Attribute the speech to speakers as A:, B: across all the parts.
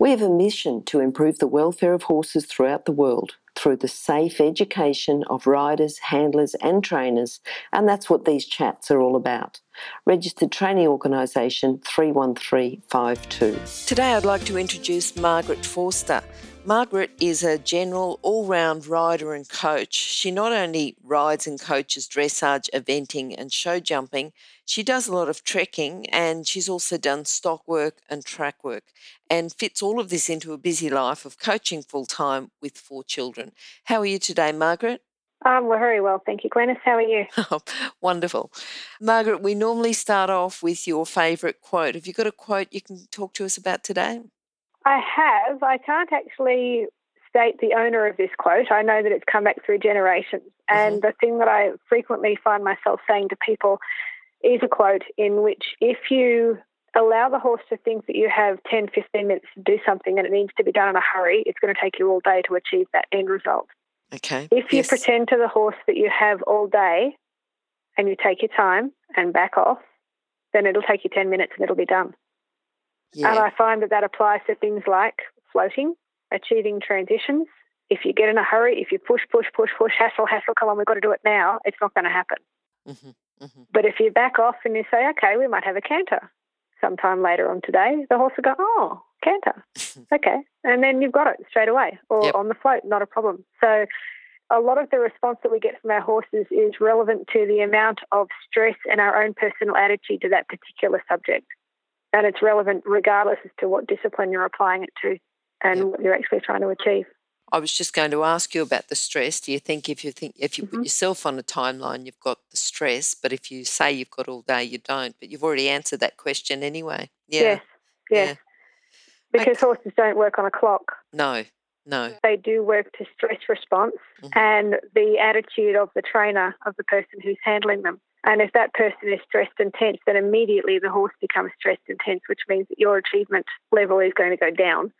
A: We have a mission to improve the welfare of horses throughout the world through the safe education of riders, handlers, and trainers, and that's what these chats are all about. Registered Training Organisation 31352. Today I'd like to introduce Margaret Forster. Margaret is a general all round rider and coach. She not only rides and coaches dressage, eventing, and show jumping, she does a lot of trekking and she's also done stock work and track work and fits all of this into a busy life of coaching full time with four children. How are you today, Margaret?
B: Um, we're very well, thank you, Glenys. How are you?
A: Oh, wonderful. Margaret, we normally start off with your favourite quote. Have you got a quote you can talk to us about today?
B: I have. I can't actually state the owner of this quote. I know that it's come back through generations. Mm-hmm. And the thing that I frequently find myself saying to people is a quote in which if you allow the horse to think that you have 10, 15 minutes to do something and it needs to be done in a hurry, it's going to take you all day to achieve that end result.
A: Okay.
B: If you
A: yes.
B: pretend to the horse that you have all day and you take your time and back off, then it'll take you 10 minutes and it'll be done.
A: Yeah.
B: And I find that that applies to things like floating, achieving transitions. If you get in a hurry, if you push, push, push, push, hassle, hassle, come on, we've got to do it now, it's not going to happen.
A: Mm-hmm. Mm-hmm.
B: But if you back off and you say, okay, we might have a canter sometime later on today, the horse will go, oh, canter. okay. And then you've got it straight away or
A: Yep.
B: on the float, not a problem. So a lot of the response that we get from our horses is relevant to the amount of stress and our own personal attitude to that particular subject. And it's relevant regardless as to what discipline you're applying it to and
A: Yep.
B: what you're actually trying to achieve.
A: I was just going to ask you about the stress. Do you think if you think if you put
B: Mhm.
A: yourself on a timeline, you've got the stress, but if you say you've got all day, you don't. But you've already answered that question anyway. Yeah.
B: Yes, yes.
A: Yeah.
B: Because
A: Okay.
B: horses don't work on a clock.
A: No. No.
B: They do work to stress response
A: Mhm.
B: and the attitude of the trainer, of the person who's handling them. And if that person is stressed and tense, then immediately the horse becomes stressed and tense, which means that your achievement level is going to go down.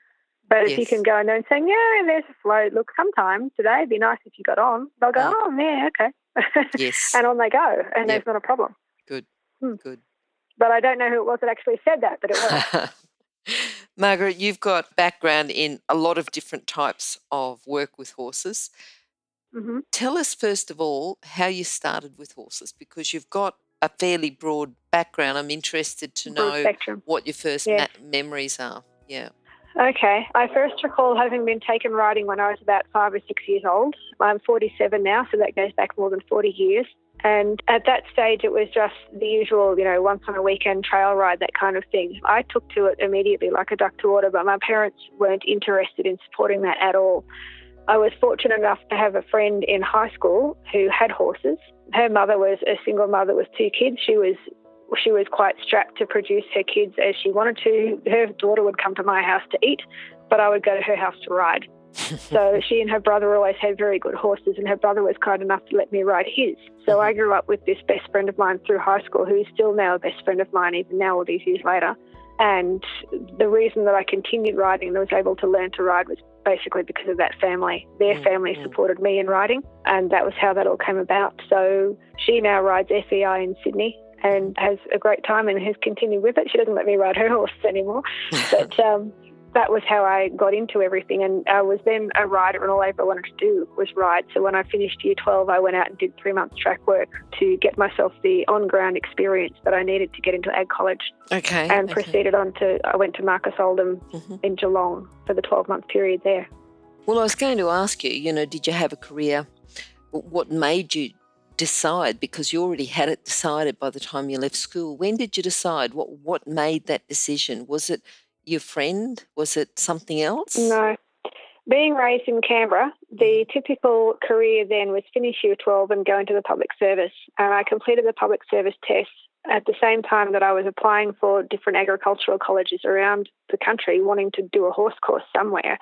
B: But if you can go in there and say, yeah, there's a float, look, sometime today it'd be nice if you got on, they'll go,
A: Mm.
B: oh, yeah, okay.
A: Yes.
B: and on they go, and
A: Yep.
B: there's not a problem.
A: Good.
B: Hmm.
A: Good.
B: But I don't know who it was that actually said that, but it was.
A: Margaret, you've got background in a lot of different types of work with horses.
B: hmm
A: Tell us first of all how you started with horses because you've got a fairly broad background. I'm interested to
B: Broad
A: know
B: spectrum.
A: what your first
B: Yes.
A: ma- memories are. Yeah.
B: Okay. I first recall having been taken riding when I was about five or six years old. I'm 47 now, so that goes back more than 40 years. And at that stage, it was just the usual, you know, once on a weekend trail ride, that kind of thing. I took to it immediately like a duck to water, but my parents weren't interested in supporting that at all. I was fortunate enough to have a friend in high school who had horses. Her mother was a single mother with two kids. She was she was quite strapped to produce her kids as she wanted to. Her daughter would come to my house to eat, but I would go to her house to ride. so she and her brother always had very good horses, and her brother was kind enough to let me ride his. So I grew up with this best friend of mine through high school, who is still now a best friend of mine, even now all these years later. And the reason that I continued riding and was able to learn to ride was basically because of that family. Their
A: Mm,
B: family
A: mm.
B: supported me in riding, and that was how that all came about. So she now rides FEI in Sydney and has a great time and has continued with it. She doesn't let me ride her horses anymore, but um, that was how I got into everything. And I was then a rider, and all I ever wanted to do was ride. So when I finished year 12, I went out and did three months track work to get myself the on ground experience that I needed to get into ag college
A: okay.
B: and
A: okay.
B: proceeded on to, I went to Marcus Oldham
A: Mhm.
B: in Geelong for the 12 month period there.
A: Well, I was going to ask you, you know, did you have a career? What made you decide? Because you already had it decided by the time you left school. When did you decide? What What made that decision? Was it your friend? Was it something else?
B: No. Being raised in Canberra, the mm-hmm. typical career then was finish year 12 and go into the public service. And I completed the public service test at the same time that I was applying for different agricultural colleges around the country, wanting to do a horse course somewhere.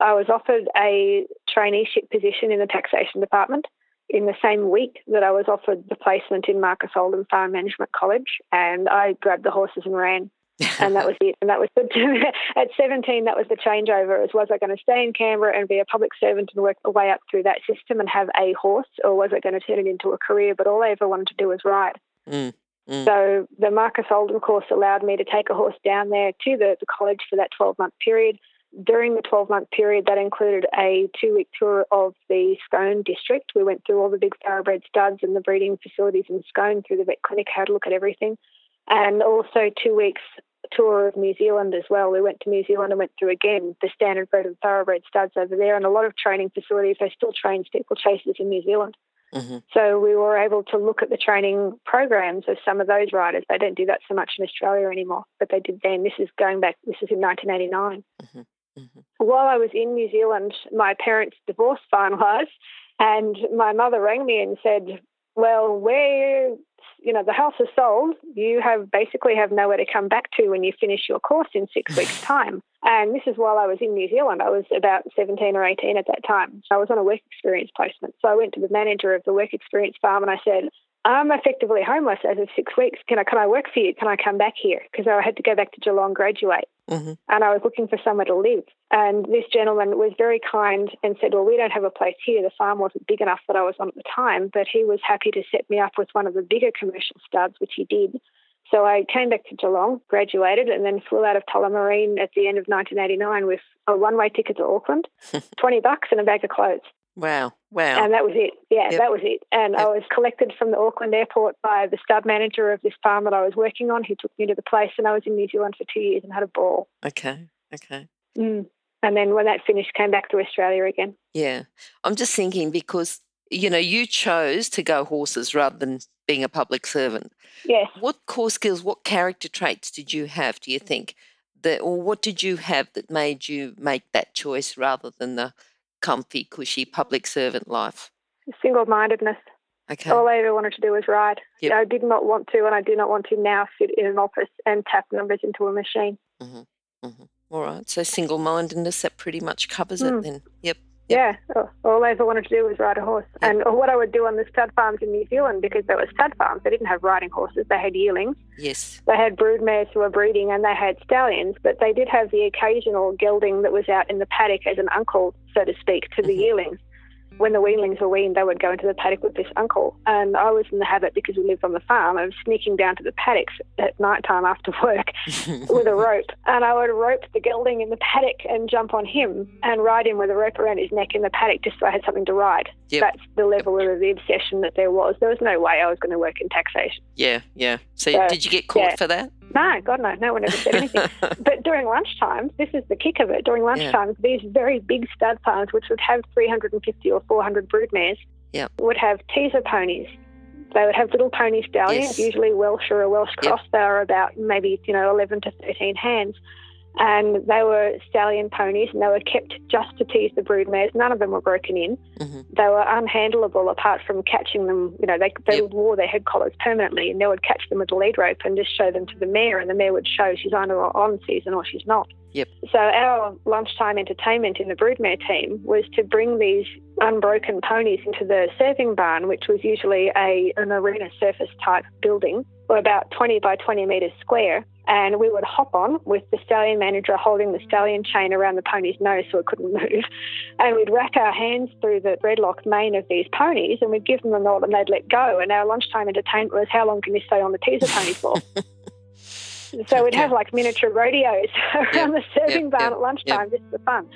B: I was offered a traineeship position in the taxation department in the same week that I was offered the placement in Marcus Oldham Farm Management College, and I grabbed the horses and ran. and that was it. And that was good. at 17, that was the changeover. As was I going to stay in Canberra and be a public servant and work my way up through that system and have a horse, or was I going to turn it into a career? But all I ever wanted to do was ride.
A: Mm, mm.
B: So the Marcus Oldham course allowed me to take a horse down there to the, the college for that 12 month period. During the 12 month period, that included a two week tour of the Scone district. We went through all the big thoroughbred studs and the breeding facilities in Scone through the vet clinic, had a look at everything and also two weeks tour of New Zealand as well. We went to New Zealand and went through again the standard bred and thoroughbred studs over there, and a lot of training facilities. They still train steeplechasers in New Zealand.
A: Mm-hmm.
B: So we were able to look at the training programs of some of those riders. They don't do that so much in Australia anymore, but they did then. This is going back. This is in 1989.
A: Mm-hmm.
B: While I was in New Zealand, my parents' divorce finalised, and my mother rang me and said, "Well, we're you know, the house is sold. You have basically have nowhere to come back to when you finish your course in six weeks' time. And this is while I was in New Zealand. I was about 17 or 18 at that time. So I was on a work experience placement. So I went to the manager of the work experience farm and I said, I'm effectively homeless as of six weeks. Can I can I work for you? Can I come back here? Because I had to go back to Geelong, graduate,
A: mm-hmm.
B: and I was looking for somewhere to live. And this gentleman was very kind and said, "Well, we don't have a place here. The farm wasn't big enough that I was on at the time, but he was happy to set me up with one of the bigger commercial studs, which he did." So I came back to Geelong, graduated, and then flew out of Tullamarine at the end of 1989 with a one-way ticket to Auckland, 20 bucks, and a bag of clothes.
A: Wow. Wow.
B: And that was it. Yeah,
A: Yep.
B: that was it. And I was collected from the Auckland airport by the stud manager of this farm that I was working on. He took me to the place, and I was in New Zealand for two years and had a ball.
A: Okay. Okay.
B: Mm. And then when that finished, came back to Australia again.
A: Yeah. I'm just thinking because, you know, you chose to go horses rather than being a public servant.
B: Yes.
A: What core skills, what character traits did you have, do you think? That, or what did you have that made you make that choice rather than the comfy, cushy public servant life?
B: Single mindedness.
A: Okay.
B: All I ever wanted to do was ride.
A: Yep.
B: I did not want to, and I do not want to now sit in an office and tap numbers into a machine.
A: All right. So single mindedness, that pretty much covers it
B: Mm.
A: then. Yep.
B: Yeah, oh, all I ever wanted to do was ride a horse.
A: Yep.
B: And what I would do on the stud farms in New Zealand, because they were stud farms, they didn't have riding horses, they had yearlings.
A: Yes.
B: They had brood mares who were breeding and they had stallions, but they did have the occasional gelding that was out in the paddock as an uncle, so to speak, to the
A: Mhm.
B: yearlings. When the weanlings were weaned, they would go into the paddock with this uncle. And I was in the habit, because we lived on the farm, of sneaking down to the paddocks at night time after work with a rope. And I would rope the gelding in the paddock and jump on him and ride him with a rope around his neck in the paddock just so I had something to ride.
A: Yep.
B: That's the level of the obsession that there was. There was no way I was going to work in taxation.
A: yeah. Yeah. So
B: So,
A: did you get caught
B: yeah.
A: for that?
B: No, God, no. No one ever said anything. But during lunchtime, this is the kick of it. During lunchtime, these very big stud farms, which would have 350 or 400 broodmares,
A: Yep.
B: would have teaser ponies. They would have little pony stallions,
A: Yes.
B: usually Welsh or a Welsh
A: Yep.
B: cross. They are about maybe you know 11 to 13 hands, and they were stallion ponies, and they were kept just to tease the broodmares. None of them were broken in.
A: Mhm.
B: They were unhandleable apart from catching them. You know, they they
A: Yep.
B: wore their head collars permanently, and they would catch them with a lead rope and just show them to the mare, and the mare would show she's on or on season or she's not.
A: Yep.
B: So our lunchtime entertainment in the broodmare team was to bring these unbroken ponies into the serving barn, which was usually a an arena surface type building, or about 20 by 20 metres square. And we would hop on with the stallion manager holding the stallion chain around the pony's nose so it couldn't move. And we'd rack our hands through the redlocked mane of these ponies and we'd give them a nod and they'd let go. And our lunchtime entertainment was how long can you stay on the teaser pony for? So we'd have like miniature rodeos around the serving
A: yep,
B: barn
A: yep,
B: at lunchtime just for fun.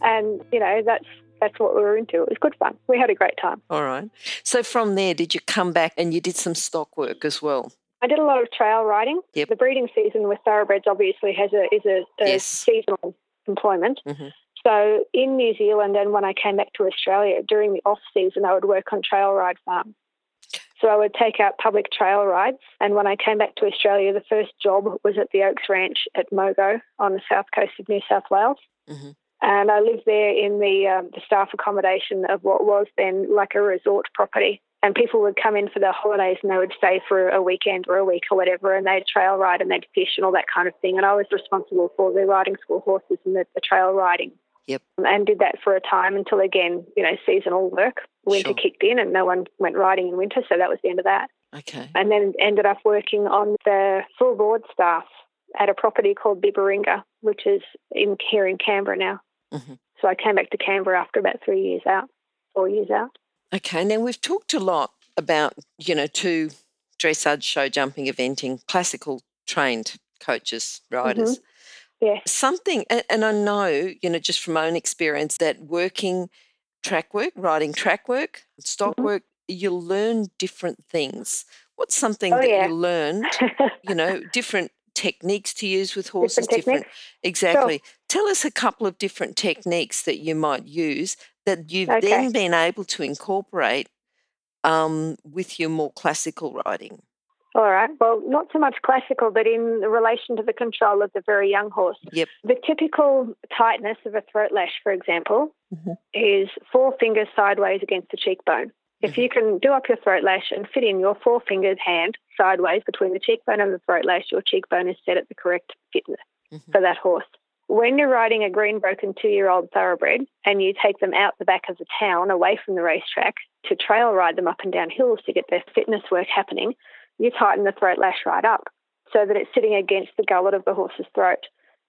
B: and, you know, that's that's what we were into. It was good fun. We had a great time.
A: All right. So from there, did you come back and you did some stock work as well?
B: I did a lot of trail riding.
A: Yep.
B: The breeding season with thoroughbreds obviously has a is a, a
A: Yes.
B: seasonal employment.
A: Mhm.
B: So in New Zealand and when I came back to Australia during the off season, I would work on trail ride farms. So I would take out public trail rides. And when I came back to Australia, the first job was at the Oaks Ranch at Mogo on the south coast of New South Wales.
A: Mhm.
B: And I lived there in the, um, the staff accommodation of what was then like a resort property. And people would come in for their holidays and they would stay for a weekend or a week or whatever, and they'd trail ride and they'd fish and all that kind of thing. And I was responsible for the riding school horses and the, the trail riding
A: Yep.
B: And did that for a time until again, you know, seasonal work. Winter
A: Sure.
B: kicked in and no one went riding in winter, so that was the end of that.
A: Okay.
B: And then ended up working on the full board staff at a property called Bibaringa, which is in here in Canberra now.
A: Mhm.
B: So I came back to Canberra after about three years out, four years out.
A: Okay. Now we've talked a lot about, you know, two dressage, show jumping, eventing, classical trained coaches, riders.
B: Yeah,
A: Something, and, I know, you know, just from my own experience, that working track work, riding track work, stock
B: Mhm.
A: work, you'll learn different things. What's something
B: Oh,
A: that
B: yeah.
A: you learned, you know, different techniques to use with horses, different,
B: techniques?
A: exactly. Tell us a couple of different techniques that you might use that you've
B: Okay.
A: then been able to incorporate um, with your more classical riding.
B: All right. Well, not so much classical, but in relation to the control of the very young horse.
A: Yep.
B: The typical tightness of a throat lash, for example,
A: Mhm.
B: is four fingers sideways against the cheekbone. If you can do up your throat lash and fit in your four fingered hand sideways between the cheekbone and the throat lash, your cheekbone is set at the correct fitness
A: Mhm.
B: for that horse. When you're riding a green broken two year old thoroughbred and you take them out the back of the town away from the racetrack to trail ride them up and down hills to get their fitness work happening, you tighten the throat lash right up so that it's sitting against the gullet of the horse's throat.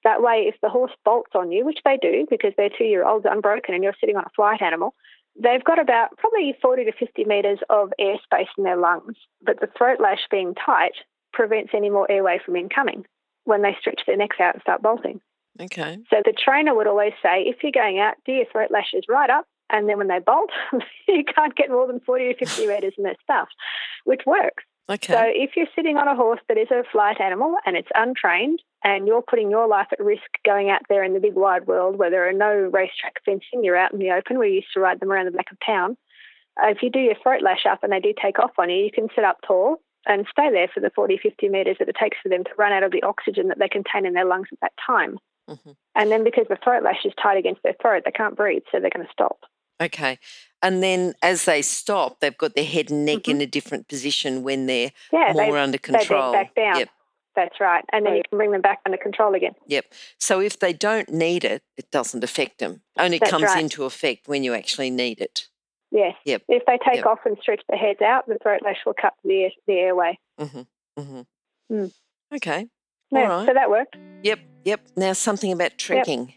B: That way, if the horse bolts on you, which they do because they're two year olds unbroken and you're sitting on a flight animal, they've got about probably 40 to 50 metres of airspace in their lungs. But the throat lash being tight prevents any more airway from incoming when they stretch their necks out and start bolting.
A: Okay.
B: So the trainer would always say, if you're going out, do your throat lashes right up, and then when they bolt, you can't get more than 40 to 50 metres in their stuff, which works.
A: Okay.
B: So if you're sitting on a horse that is a flight animal and it's untrained, and you're putting your life at risk going out there in the big wide world where there are no racetrack fencing, you're out in the open. We used to ride them around the back of town. Uh, if you do your throat lash up and they do take off on you, you can sit up tall and stay there for the 40, 50 metres that it takes for them to run out of the oxygen that they contain in their lungs at that time.
A: Mhm.
B: And then because the throat lash is tight against their throat, they can't breathe, so they're going to stop.
A: Okay. And then as they stop, they've got their head and neck
B: Mhm.
A: in a different position when they're
B: Yeah,
A: more under
B: they bend
A: control.
B: back down.
A: Yep.
B: That's right. And then you can bring them back under control again.
A: Yep. So if they don't need it, it doesn't affect them. Only
B: That's
A: comes
B: right.
A: into effect when you actually need it.
B: Yes.
A: Yep.
B: If they take
A: Yep.
B: off and stretch their heads out, the throat lash will cut the, air, the airway.
A: hmm hmm
B: Mm.
A: Okay. Right.
B: So that worked.
A: Yep. Yep. Now something about trekking.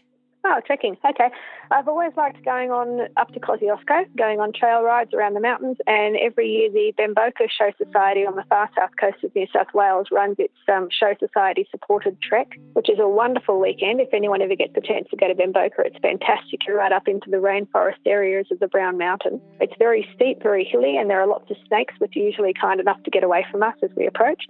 B: Oh, trekking. Okay. I've always liked going on up to Kosciuszko, going on trail rides around the mountains. And every year, the Bemboka Show Society on the far south coast of New South Wales runs its um, Show Society supported trek, which is a wonderful weekend. If anyone ever gets the chance to go to Bemboka, it's fantastic. You're right up into the rainforest areas of the Brown Mountain. It's very steep, very hilly, and there are lots of snakes, which are usually kind enough to get away from us as we approach.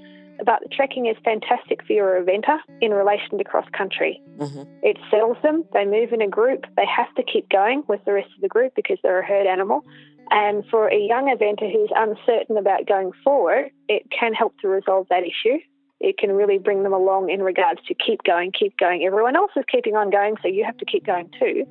B: But the trekking is fantastic for your eventer in relation to cross country.
A: hmm
B: It settles them. They move in a group. They have to keep going with the rest of the group because they're a herd animal. And for a young eventer who's uncertain about going forward, it can help to resolve that issue. It can really bring them along in regards to keep going, keep going. Everyone else is keeping on going, so you have to keep going too.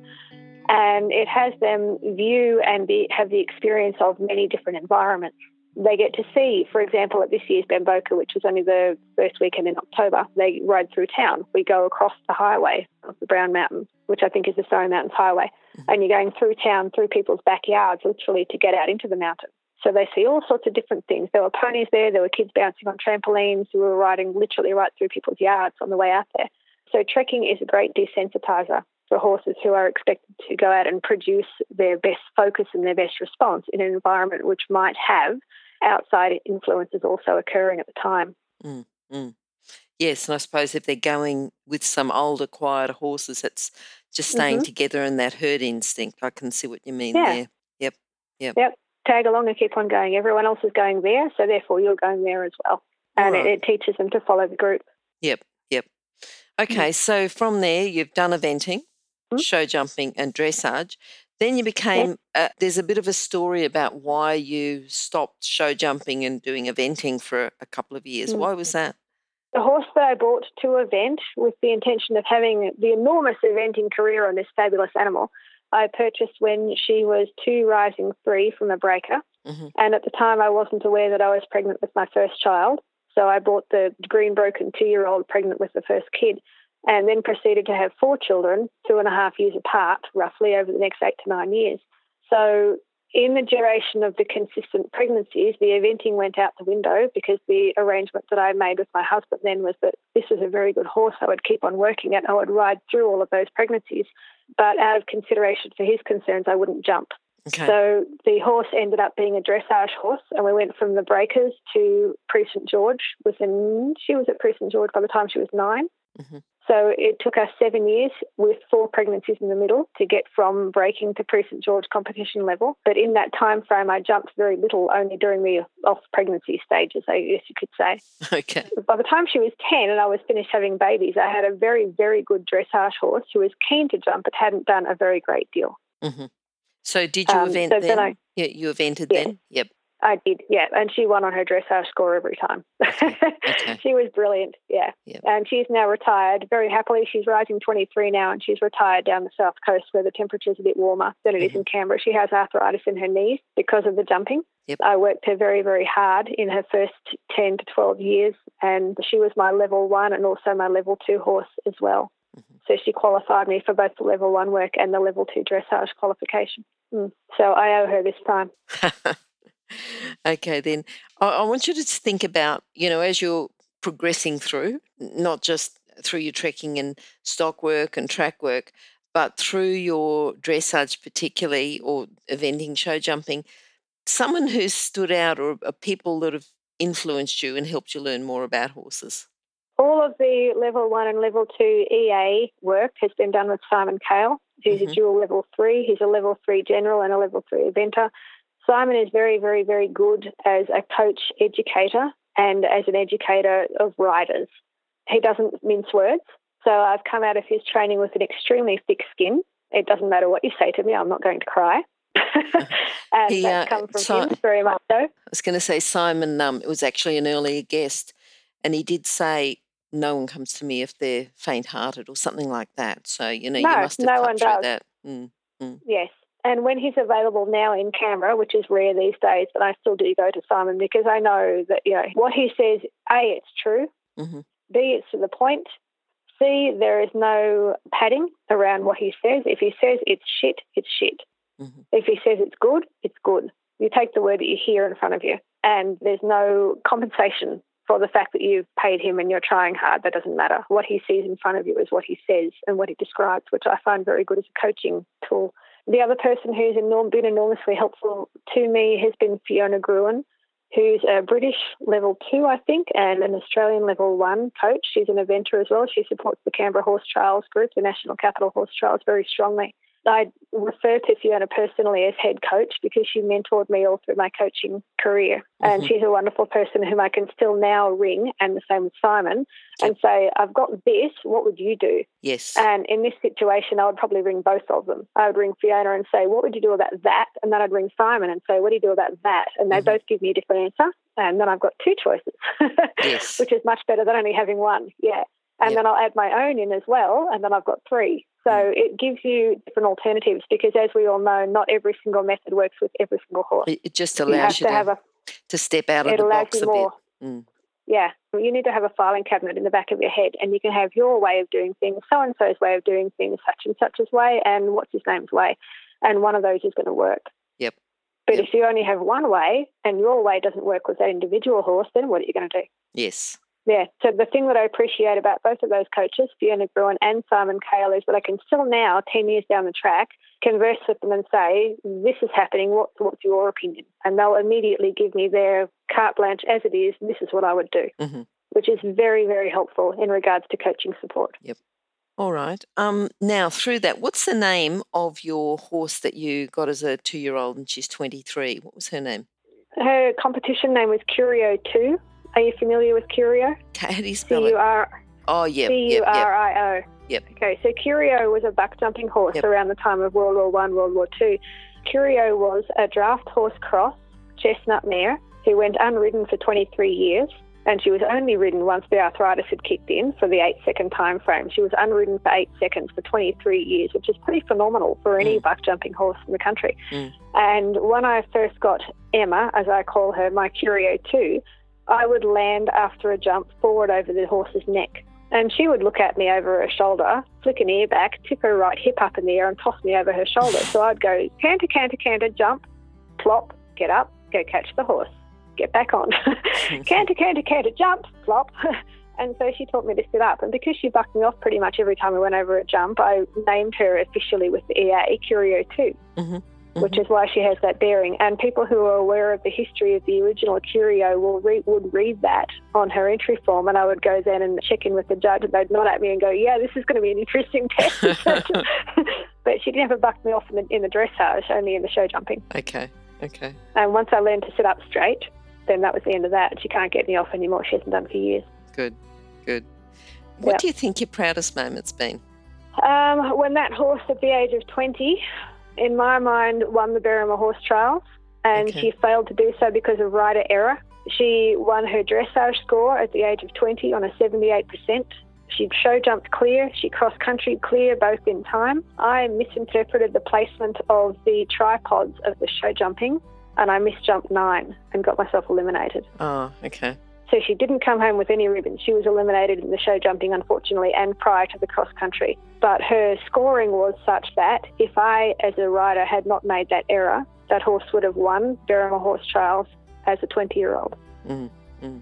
B: And it has them view and be, have the experience of many different environments they get to see, for example, at this year's Bemboka, which was only the first weekend in October, they ride through town. We go across the highway of the Brown Mountain, which I think is the Surrey Mountains Highway, mm-hmm. and you're going through town, through people's backyards, literally to get out into the mountain. So they see all sorts of different things. There were ponies there, there were kids bouncing on trampolines who were riding literally right through people's yards on the way out there. So trekking is a great desensitizer for horses who are expected to go out and produce their best focus and their best response in an environment which might have outside influences also occurring at the time.
A: Yes, and I suppose if they're going with some older, quieter horses, it's just staying
B: Mhm.
A: together in that herd instinct. I can see what you mean
B: Yeah.
A: there. Yep.
B: Yep, Yep, tag along and keep on going. Everyone else is going there, so therefore you're going there as well. And
A: Alright.
B: it, it teaches them to follow the group.
A: Yep. Yep. Okay, so from there, you've done eventing,
B: Mhm.
A: show jumping, and dressage. Then you became, uh, there's a bit of a story about why you stopped show jumping and doing eventing for a couple of years.
B: Mm.
A: Why was that?
B: The horse that I bought to event with the intention of having the enormous eventing career on this fabulous animal, I purchased when she was two rising three from a breaker.
A: Mhm.
B: And at the time, I wasn't aware that I was pregnant with my first child. So I bought the green broken two year old pregnant with the first kid. And then proceeded to have four children, two and a half years apart, roughly over the next eight to nine years. So, in the duration of the consistent pregnancies, the eventing went out the window because the arrangement that I made with my husband then was that this was a very good horse. I would keep on working it. I would ride through all of those pregnancies. But out of consideration for his concerns, I wouldn't jump.
A: Okay.
B: So the horse ended up being a dressage horse, and we went from the breakers to Prix St George. Within she was at Prix St George by the time she was 9
A: Mhm.
B: So it took us seven years with four pregnancies in the middle to get from breaking to Prix St George competition level. But in that time frame, I jumped very little, only during the off pregnancy stages, I guess you could say.
A: okay.
B: By the time she was 10 and I was finished having babies, I had a very, very good dressage horse who was keen to jump but hadn't done a very great deal.
A: hmm So did you
B: Um,
A: event
B: so
A: then?
B: then I-
A: yeah, you evented
B: Yeah.
A: then? Yep.
B: I did, yeah, and she won on her dressage score every time.
A: okay.
B: she was brilliant, yeah.
A: Yep.
B: And she's now retired very happily. She's rising 23 now, and she's retired down the south coast where the temperature's a bit warmer than it is in Canberra. She has arthritis in her knees because of the jumping.
A: Yep.
B: I worked her very, very hard in her first 10 to 12 years, and she was my level one and also my level two horse as well.
A: Mhm.
B: So she qualified me for both the level one work and the level two dressage qualification. Mm. So I owe her this time.
A: okay, then I, I want you to think about, you know, as you're progressing through, not just through your trekking and stock work and track work, but through your dressage, particularly, or eventing, show jumping, someone who's stood out or uh, people that have influenced you and helped you learn more about horses.
B: All of the level one and level two EA work has been done with Simon Cale, who's
A: Mhm.
B: a dual level three. He's a level three general and a level three eventer. Simon is very, very, very good as a coach educator and as an educator of riders. He doesn't mince words. So I've come out of his training with an extremely thick skin. It doesn't matter what you say to me, I'm not going to cry. and
A: He,
B: that's
A: uh,
B: come from
A: so-
B: him very much so.
A: I was going to say Simon um, was actually an earlier guest, and he did say, "No one comes to me if they're faint-hearted" or something like that. So you know, you must have
B: no
A: cut
B: one
A: through
B: does.
A: that. Mm.
B: Yes. And when he's available now in Canberra, which is rare these days, but I still do go to Simon because I know that, you know, what he says, A, it's true,
A: Mhm.
B: B, it's to the point, C, there is no padding around what he says. If he says it's shit, it's shit.
A: Mhm.
B: If he says it's good, it's good. You take the word that you hear in front of you, and there's no compensation for the fact that you've paid him and you're trying hard. That doesn't matter. What he sees in front of you is what he says and what he describes, which I find very good as a coaching tool. The other person who's enorm- been enormously helpful to me has been Fiona Gruen, who's a British level two, I think, and an Australian level one coach. She's an eventer as well. She supports the Canberra Horse Trials Group, the National Capital Horse Trials, very strongly. I refer to Fiona personally as head coach because she mentored me all through my coaching career. And
A: Mhm.
B: she's a wonderful person whom I can still now ring, and the same with Simon, and say, I've got this, what would you do?
A: Yes.
B: And in this situation, I would probably ring both of them. I would ring Fiona and say, What would you do about that? And then I'd ring Simon and say, What do you do about that? And they
A: Mhm.
B: both give me a different answer. And then I've got two choices,
A: Yes.
B: which is much better than only having one. Yeah. And
A: Yep.
B: then I'll add my own in as well. And then I've got three. So
A: Mm.
B: it gives you different alternatives because, as we all know, not every single method works with every single horse.
A: it, just
B: You
A: allows you,
B: to have a
A: to step out of
B: it
A: the
B: allows
A: box
B: you
A: a
B: more.
A: bit. Mm.
B: Yeah, you need to have a filing cabinet in the back of your head, and you can have your way of doing things, so and so's way of doing things, such and such's way, and what's his name's way, and one of those is going to work.
A: Yep.
B: But
A: Yep.
B: if you only have one way and your way doesn't work with that individual horse, then what are you going to do?
A: Yes.
B: Yeah. So the thing that I appreciate about both of those coaches, Fiona Gruen and Simon Cale, is that I can still now, ten years down the track, converse with them and say, "This is happening. What, what's your opinion?" And they'll immediately give me their carte blanche as it is. This is what I would do,
A: hmm
B: which is very, very helpful in regards to coaching support. Yep.
A: All right. Um. Now through that, what's the name of your horse that you got as a two-year-old and she's twenty-three? What was her name?
B: Her competition name was Curio Two. Are you familiar with Curio?
A: How do you spell
B: U
A: it? Oh, yep,
B: C U
A: yep, yep.
B: R I O.
A: Yep.
B: Okay, so Curio was a buck jumping horse
A: Yep.
B: around the time of World War One, World War Two. Curio was a draft horse cross chestnut mare who went unridden for 23 years, and she was only ridden once the arthritis had kicked in for the eight-second time frame. She was unridden for eight seconds for 23 years, which is pretty phenomenal for any
A: Mm.
B: buck jumping horse in the country.
A: Mm.
B: And when I first got Emma, as I call her, my Curio 2, I would land after a jump forward over the horse's neck And she would look at me over her shoulder, flick an ear back, tip her right hip up in the air, and toss me over her shoulder. So I'd go canter, canter, canter, jump, plop, get up, go catch the horse, get back on. canter, canter, canter, jump, plop. and so she taught me to sit up. And because she bucked me off pretty much every time I went over a jump, I named her officially with the EA Curio 2. Mm-hmm which mm-hmm. is why she has that bearing. And people who are aware of the history of the original curio will re- would read that on her entry form, and I would go then and check in with the judge, and they'd nod at me and go, "Yeah, this is going to be an interesting test." but she never bucked me off in the, in the dressage, only in the show jumping.
A: Okay, okay.
B: And once I learned to sit up straight, then that was the end of that. She can't get me off anymore. She hasn't done for years.
A: Good, good. What yep. do you think your proudest moment's been?
B: Um, when that horse at the age of 20 in my mind, won the Berrima Horse Trials, and okay. she failed to do so because of rider error. She won her dressage score at the age of 20 on a 78%. She show jumped clear, she cross country clear both in time. I misinterpreted the placement of the tripods of the show jumping and I misjumped nine and got myself eliminated.
A: Oh, okay.
B: So she didn't come home with any ribbons. She was eliminated in the show jumping, unfortunately, and prior to the cross country. But her scoring was such that if I, as a rider, had not made that error, that horse would have won Berrima Horse Trials as a 20 year old. Mm, mm.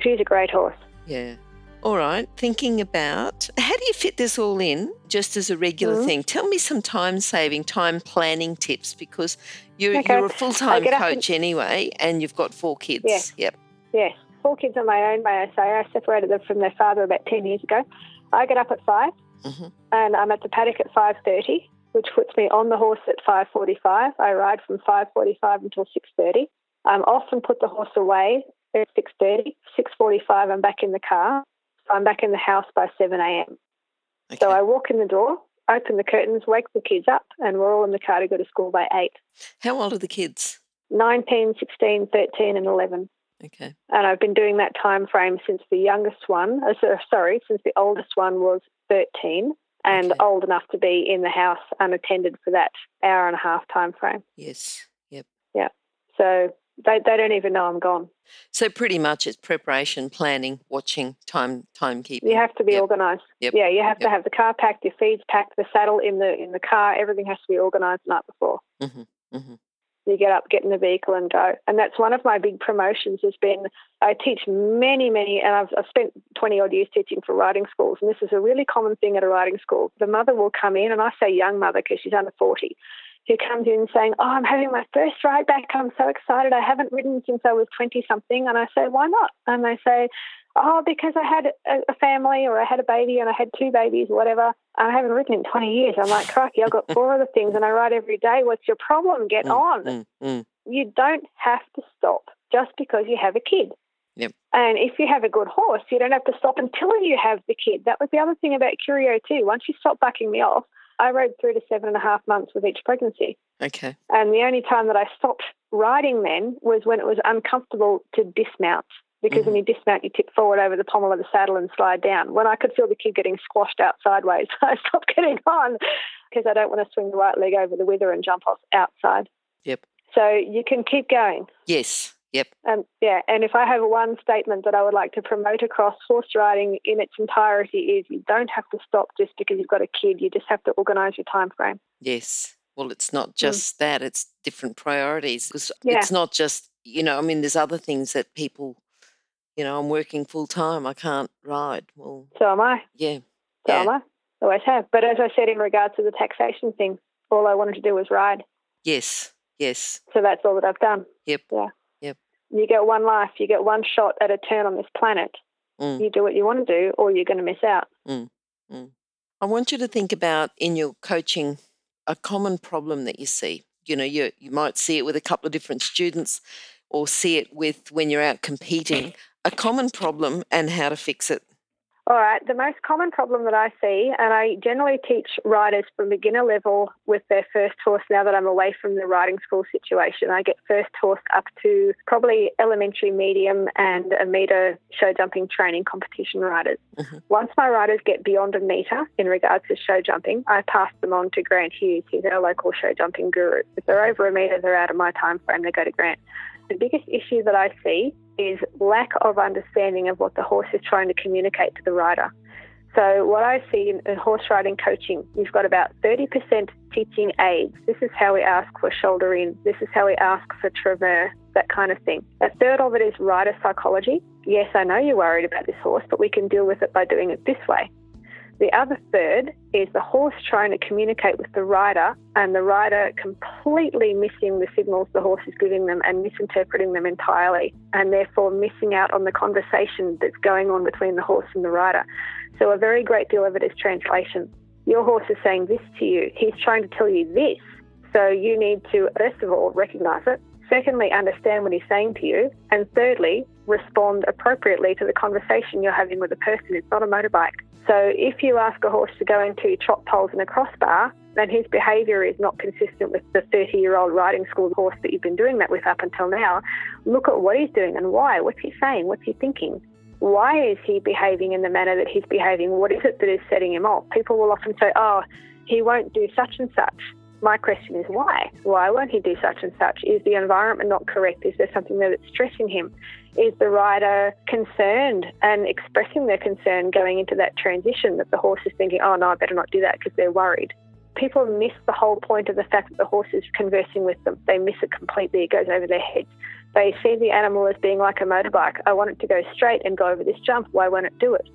B: She's a great horse.
A: Yeah. All right. Thinking about how do you fit this all in just as a regular mm-hmm. thing? Tell me some time saving, time planning tips because you're, okay. you're a full time coach and... anyway and you've got four kids.
B: Yeah.
A: Yep.
B: Yes four kids on my own, may I say. I separated them from their father about 10 years ago. I get up at 5 mm-hmm. and I'm at the paddock at 5.30, which puts me on the horse at 5.45. I ride from 5.45 until 6.30. I'm off and put the horse away at 6.30. 6.45, I'm back in the car. I'm back in the house by 7 a.m. Okay. So I walk in the door, open the curtains, wake the kids up, and we're all in the car to go to school by 8.
A: How old are the kids?
B: 19, 16, 13, and 11.
A: Okay.
B: And I've been doing that time frame since the youngest one, uh, sorry, since the oldest one was 13 and okay. old enough to be in the house unattended for that hour and a half time frame.
A: Yes. Yep.
B: Yeah. So they, they don't even know I'm gone.
A: So pretty much it's preparation, planning, watching, time timekeeping.
B: You have to be yep. organised.
A: Yep.
B: Yeah, you have
A: yep.
B: to have the car packed, your feeds packed, the saddle in the in the car. Everything has to be organised the night before. Mm-hmm. Mm-hmm you get up, get in the vehicle, and go. And that's one of my big promotions. Has been I teach many, many, and I've, I've spent twenty odd years teaching for riding schools, and this is a really common thing at a riding school. The mother will come in, and I say young mother because she's under forty, who comes in saying, "Oh, I'm having my first ride back. I'm so excited. I haven't ridden since I was twenty something." And I say, "Why not?" And they say, oh, because I had a, family or I had a baby and I had two babies, whatever. I haven't ridden in 20 years. I'm like, crikey, I've got four other things and I write every day. What's your problem? Get mm, on. Mm, mm. You don't have to stop just because you have a kid.
A: Yep.
B: And if you have a good horse, you don't have to stop until you have the kid. That was the other thing about Curio too. Once you stop bucking me off, I rode through to seven and a half months with each pregnancy.
A: Okay.
B: And the only time that I stopped riding then was when it was uncomfortable to dismount because mm-hmm. when you dismount, you tip forward over the pommel of the saddle and slide down. When I could feel the kid getting squashed out sideways, I stopped getting on because I don't want to swing the right leg over the wither and jump off outside.
A: Yep.
B: So you can keep going.
A: Yes. Yep.
B: Um, yeah, and if I have one statement that I would like to promote across horse riding in its entirety is you don't have to stop just because you've got a kid. You just have to organise your time frame.
A: Yes. Well, it's not mm. just mm. that; it's different priorities. Because yeah. it's not just you know. I mean, there's other things that people you know, I'm working full time. I can't ride. Well,
B: so am I.
A: Yeah.
B: So
A: yeah.
B: am I. Always have. But as I said in regards to the taxation thing, all I wanted to do was ride.
A: Yes. Yes.
B: So that's all that I've done.
A: Yep.
B: Yeah.
A: Yep.
B: You get one life. You get one shot at a turn on this planet. Mm. You do what you want to do, or you're going to miss out.
A: Mm. Mm. I want you to think about in your coaching a common problem that you see. You know, you you might see it with a couple of different students, or see it with when you're out competing a common problem and how to fix it.
B: All right, the most common problem that I see, and I generally teach riders from beginner level with their first horse now that I'm away from the riding school situation. I get first horse up to probably elementary, medium, and a metre show jumping training competition riders. Mm-hmm. Once my riders get beyond a metre in regards to show jumping, I pass them on to Grant Hughes. who's our local show jumping guru. If they're over a metre, they're out of my time frame, they go to Grant. The biggest issue that I see is lack of understanding of what the horse is trying to communicate to the rider. So, what I see in, in, horse riding coaching, you've got about 30% teaching aids. This is how we ask for shoulder in, this is how we ask for tremor, that kind of thing. A third of it is rider psychology. Yes, I know you're worried about this horse, but we can deal with it by doing it this way. The other third is the horse trying to communicate with the rider and the rider completely missing the signals the horse is giving them and misinterpreting them entirely and therefore missing out on the conversation that's going on between the horse and the rider. So a very great deal of it is translation. Your horse is saying this to you. He's trying to tell you this. So you need to, first of all, recognize it. Secondly, understand what he's saying to you. And thirdly, respond appropriately to the conversation you're having with a person. It's not a motorbike. So if you ask a horse to go into trot poles and a crossbar, then his behaviour is not consistent with the 30 year old riding school horse that you've been doing that with up until now. Look at what he's doing and why. What's he saying? What's he thinking? Why is he behaving in the manner that he's behaving? What is it that is setting him off? People will often say, oh, he won't do such and such. My question is why? Why won't he do such and such? Is the environment not correct? Is there something that's stressing him? Is the rider concerned and expressing their concern going into that transition that the horse is thinking, oh no, I better not do that because they're worried? People miss the whole point of the fact that the horse is conversing with them. They miss it completely. It goes over their heads. They see the animal as being like a motorbike. I want it to go straight and go over this jump. Why won't it do it?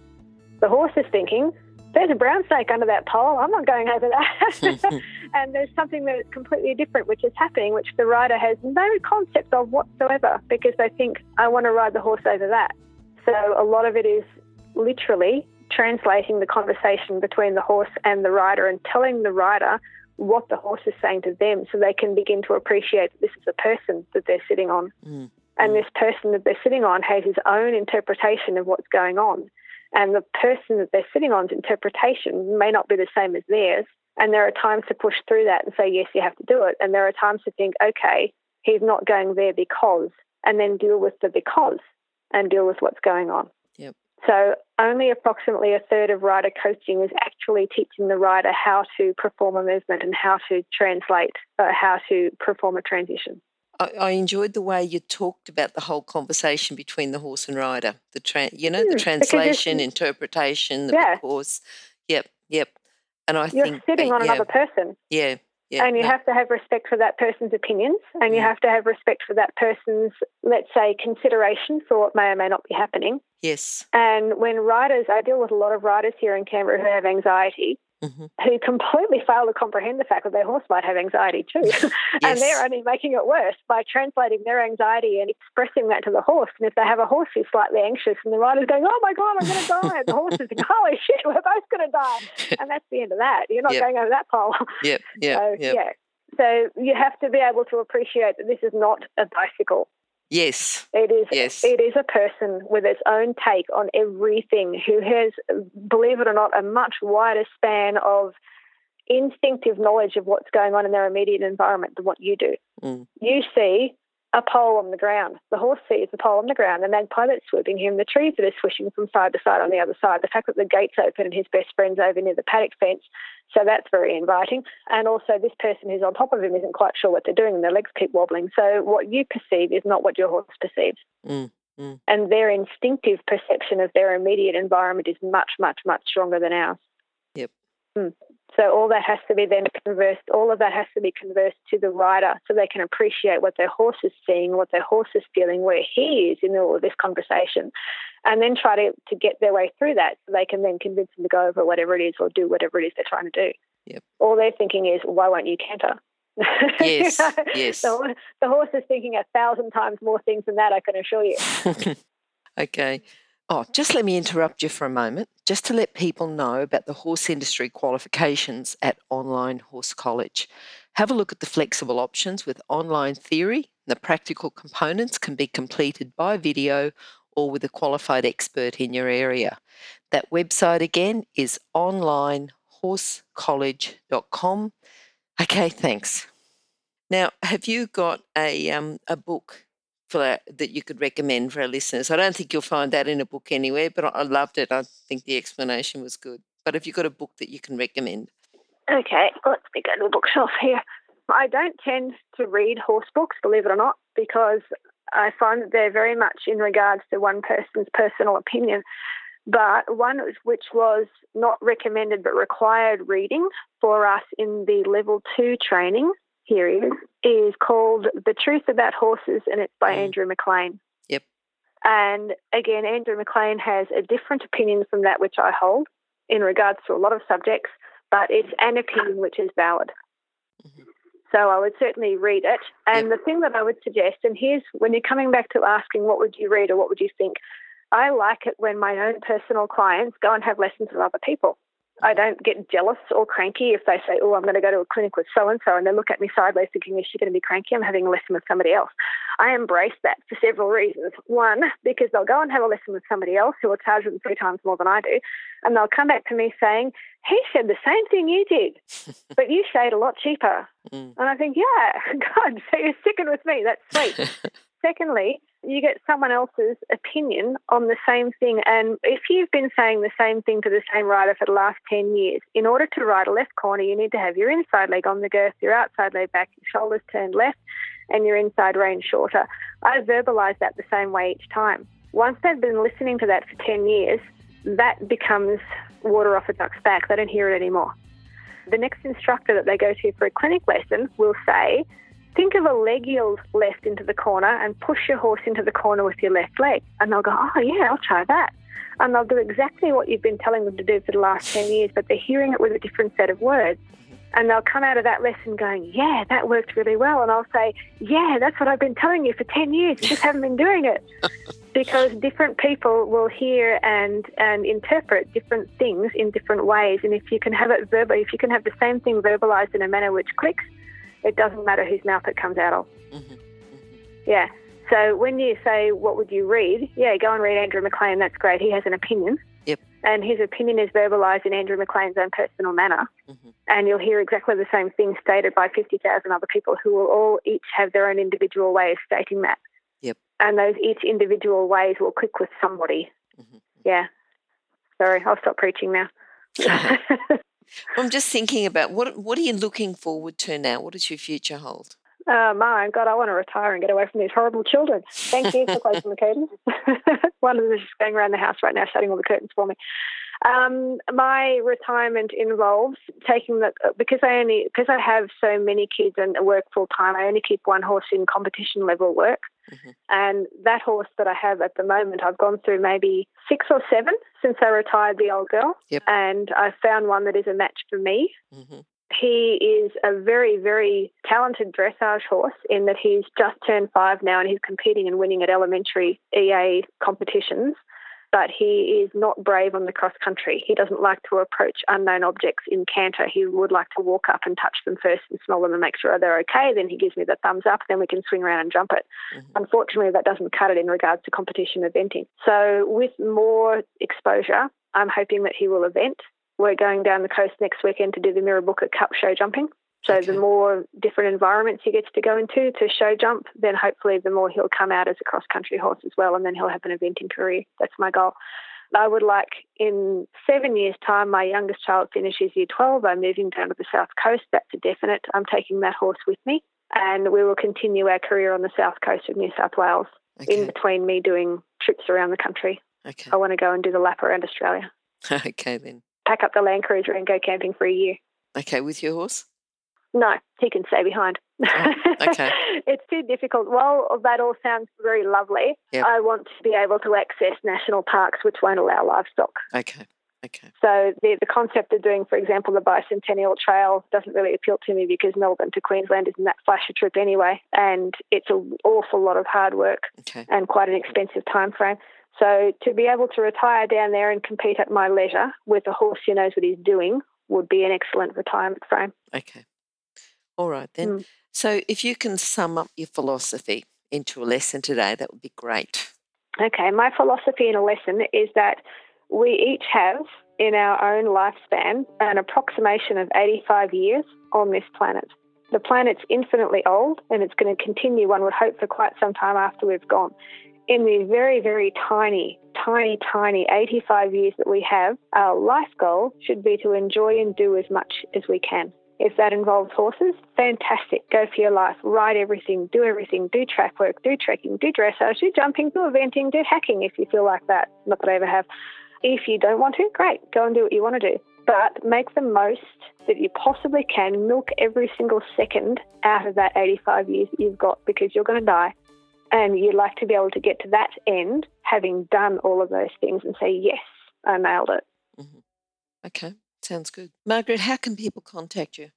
B: The horse is thinking, there's a brown snake under that pole. I'm not going over that. and there's something that's completely different which is happening, which the rider has no concept of whatsoever because they think, I want to ride the horse over that. So a lot of it is literally translating the conversation between the horse and the rider and telling the rider what the horse is saying to them so they can begin to appreciate that this is a person that they're sitting on. Mm. And this person that they're sitting on has his own interpretation of what's going on. And the person that they're sitting on's interpretation may not be the same as theirs. And there are times to push through that and say, yes, you have to do it. And there are times to think, okay, he's not going there because, and then deal with the because and deal with what's going on.
A: Yep.
B: So only approximately a third of rider coaching is actually teaching the rider how to perform a movement and how to translate, uh, how to perform a transition.
A: I, I, enjoyed the way you talked about the whole conversation between the horse and rider. The tra- you know, the hmm, translation, interpretation, the yeah. course. Yep, yep.
B: And I You're think sitting on yeah, another person.
A: Yeah, yeah.
B: And you no. have to have respect for that person's opinions, and you mm. have to have respect for that person's, let's say, consideration for what may or may not be happening.
A: Yes.
B: And when riders, I deal with a lot of riders here in Canberra who have anxiety, mm-hmm. who completely fail to comprehend the fact that their horse might have anxiety too. yes. and they're only making it worse by translating their anxiety and expressing that to the horse. And if they have a horse who's slightly anxious and the rider's going, oh my God, I'm going to die, and the horse is going, holy shit, we're both going to die. And that's the end of that. You're not yep. going over that pole.
A: Yep, yep,
B: so,
A: yep.
B: Yeah. So you have to be able to appreciate that this is not a bicycle.
A: Yes.
B: It is
A: yes.
B: it is a person with its own take on everything who has, believe it or not, a much wider span of instinctive knowledge of what's going on in their immediate environment than what you do. Mm. You see a pole on the ground. The horse sees the pole on the ground, the magpie that's swooping him, the trees that are swishing from side to side on the other side, the fact that the gate's open and his best friend's over near the paddock fence. So that's very inviting. And also, this person who's on top of him isn't quite sure what they're doing and their legs keep wobbling. So what you perceive is not what your horse perceives.
A: Mm, mm.
B: And their instinctive perception of their immediate environment is much, much, much stronger than ours.
A: Yep.
B: Mm. So all that has to be then conversed, all of that has to be conversed to the rider so they can appreciate what their horse is seeing, what their horse is feeling, where he is in all of this conversation, and then try to, to get their way through that so they can then convince them to go over whatever it is or do whatever it is they're trying to do.
A: Yep.
B: All they're thinking is, why won't you canter?
A: Yes, yes.
B: The, the horse is thinking a thousand times more things than that, I can assure you.
A: okay. Oh, just let me interrupt you for a moment, just to let people know about the horse industry qualifications at Online Horse College. Have a look at the flexible options with online theory. The practical components can be completed by video or with a qualified expert in your area. That website again is onlinehorsecollege.com. Okay, thanks. Now, have you got a um, a book for that you could recommend for our listeners? I don't think you'll find that in a book anywhere, but I loved it. I think the explanation was good. But have you got a book that you can recommend?
B: Okay, let me go to the bookshelf here. I don't tend to read horse books, believe it or not, because I find that they're very much in regards to one person's personal opinion. But one which was not recommended but required reading for us in the level two training here is, is called The Truth About Horses, and it's by mm. Andrew McLean.
A: Yep.
B: And again, Andrew McLean has a different opinion from that which I hold in regards to a lot of subjects, but it's an opinion which is valid. Mm-hmm. So I would certainly read it. And yep. the thing that I would suggest, and here's when you're coming back to asking what would you read or what would you think, I like it when my own personal clients go and have lessons with other people. I don't get jealous or cranky if they say, Oh, I'm going to go to a clinic with so and so, and they look at me sideways thinking, Is she going to be cranky? I'm having a lesson with somebody else. I embrace that for several reasons. One, because they'll go and have a lesson with somebody else who will charge them three times more than I do, and they'll come back to me saying, He said the same thing you did, but you say it a lot cheaper. Mm. And I think, Yeah, God, so you're sticking with me. That's sweet. Secondly, you get someone else's opinion on the same thing. And if you've been saying the same thing to the same rider for the last 10 years, in order to ride a left corner, you need to have your inside leg on the girth, your outside leg back, your shoulders turned left, and your inside rein shorter. I verbalise that the same way each time. Once they've been listening to that for 10 years, that becomes water off a duck's back. They don't hear it anymore. The next instructor that they go to for a clinic lesson will say, think of a leg yield left into the corner and push your horse into the corner with your left leg. And they'll go, oh, yeah, I'll try that. And they'll do exactly what you've been telling them to do for the last 10 years, but they're hearing it with a different set of words. And they'll come out of that lesson going, yeah, that worked really well. And I'll say, yeah, that's what I've been telling you for 10 years. You just haven't been doing it. because different people will hear and, and interpret different things in different ways. And if you can have it verbal, if you can have the same thing verbalized in a manner which clicks, it doesn't matter whose mouth it comes out of. Mm-hmm. Mm-hmm. Yeah. So when you say, what would you read? Yeah, go and read Andrew McLean. That's great. He has an opinion.
A: Yep.
B: And his opinion is verbalised in Andrew McLean's own personal manner. Mm-hmm. And you'll hear exactly the same thing stated by 50,000 other people who will all each have their own individual way of stating that.
A: Yep.
B: And those each individual ways will click with somebody. Mm-hmm. Yeah. Sorry, I'll stop preaching now.
A: I'm just thinking about what what are you looking forward to now? What does your future hold?
B: Oh my God, I want to retire and get away from these horrible children. Thank you for closing the curtains. One of them is just going around the house right now, shutting all the curtains for me. Um, my retirement involves taking the because I only because I have so many kids and work full time. I only keep one horse in competition level work, mm-hmm. and that horse that I have at the moment, I've gone through maybe six or seven since I retired the old girl,
A: yep.
B: and I found one that is a match for me. Mm-hmm. He is a very, very talented dressage horse in that he's just turned five now and he's competing and winning at elementary EA competitions but he is not brave on the cross country. He doesn't like to approach unknown objects in canter. He would like to walk up and touch them first and smell them and make sure they're okay. Then he gives me the thumbs up. Then we can swing around and jump it. Mm-hmm. Unfortunately, that doesn't cut it in regards to competition eventing. So with more exposure, I'm hoping that he will event. We're going down the coast next weekend to do the Mirrabooka Cup show jumping. So okay. the more different environments he gets to go into to show jump, then hopefully the more he'll come out as a cross country horse as well, and then he'll have an eventing career. That's my goal. I would like in seven years' time, my youngest child finishes year 12. I'm moving down to the south coast. That's a definite. I'm taking that horse with me, and we will continue our career on the south coast of New South Wales. Okay. In between me doing trips around the country,
A: okay.
B: I want to go and do the lap around Australia.
A: okay, then.
B: Pack up the Land Cruiser and go camping for a year.
A: Okay, with your horse?
B: No, he can stay behind.
A: Oh, okay.
B: it's too difficult. While that all sounds very lovely,
A: yep.
B: I want to be able to access national parks which won't allow livestock.
A: Okay. Okay.
B: So the the concept of doing, for example, the bicentennial trail doesn't really appeal to me because Melbourne to Queensland isn't that flash a trip anyway, and it's an awful lot of hard work
A: okay.
B: and quite an expensive time frame. So to be able to retire down there and compete at my leisure with a horse who knows what he's doing would be an excellent retirement frame.
A: Okay. All right then. Mm. So if you can sum up your philosophy into a lesson today, that would be great.
B: Okay, my philosophy in a lesson is that we each have in our own lifespan an approximation of 85 years on this planet. The planet's infinitely old and it's going to continue, one would hope, for quite some time after we've gone. In the very, very tiny, tiny, tiny 85 years that we have, our life goal should be to enjoy and do as much as we can. If that involves horses, fantastic. Go for your life. Ride everything, do everything, do track work, do trekking, do dressage, do jumping, do eventing, do hacking if you feel like that. Not that I ever have. If you don't want to, great, go and do what you want to do. But make the most that you possibly can, milk every single second out of that 85 years that you've got because you're going to die. And you'd like to be able to get to that end having done all of those things and say, yes, I nailed it.
A: Mm-hmm. Okay, sounds good. Margaret, how can people contact you?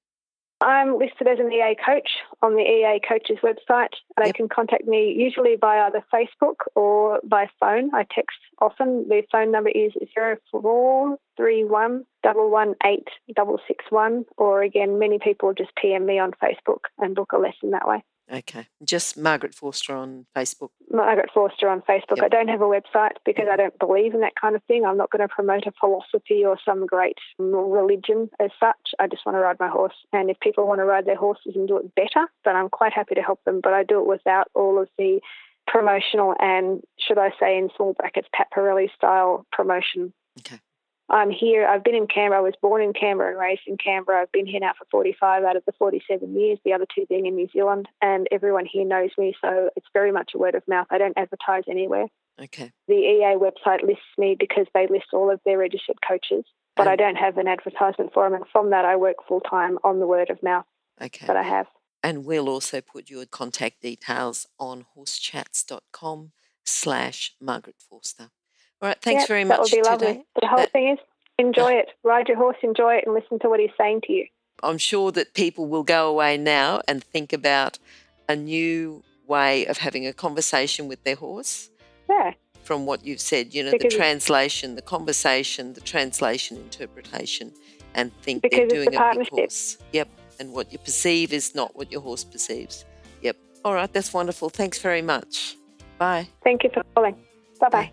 B: I'm listed as an EA coach on the EA Coaches website. They yep. can contact me usually by either Facebook or by phone. I text often. The phone number is 0431 118 or again, many people just PM me on Facebook and book a lesson that way.
A: Okay. Just Margaret Forster on Facebook.
B: Margaret Forster on Facebook. Yep. I don't have a website because mm-hmm. I don't believe in that kind of thing. I'm not going to promote a philosophy or some great religion as such. I just want to ride my horse. And if people want to ride their horses and do it better, then I'm quite happy to help them. But I do it without all of the promotional and, should I say, in small brackets, Pat Parelli style promotion.
A: Okay.
B: I'm here. I've been in Canberra. I was born in Canberra and raised in Canberra. I've been here now for 45 out of the 47 years, the other two being in New Zealand. And everyone here knows me, so it's very much a word of mouth. I don't advertise anywhere.
A: Okay.
B: The EA website lists me because they list all of their registered coaches, but I don't have an advertisement for them. And from that, I work full time on the word of mouth
A: okay.
B: that I have.
A: And we'll also put your contact details on horsechats.com slash Margaret Forster. All right, thanks
B: yep,
A: very much.
B: That would be
A: today.
B: lovely. The whole thing is enjoy it. Ride your horse, enjoy it, and listen to what he's saying to you.
A: I'm sure that people will go away now and think about a new way of having a conversation with their horse.
B: Yeah.
A: From what you've said, you know, because the translation, the conversation, the translation interpretation, and think they're doing
B: the
A: it with horse. Yep. And what you perceive is not what your horse perceives. Yep. All right, that's wonderful. Thanks very much. Bye.
B: Thank you for calling. Bye-bye. bye bye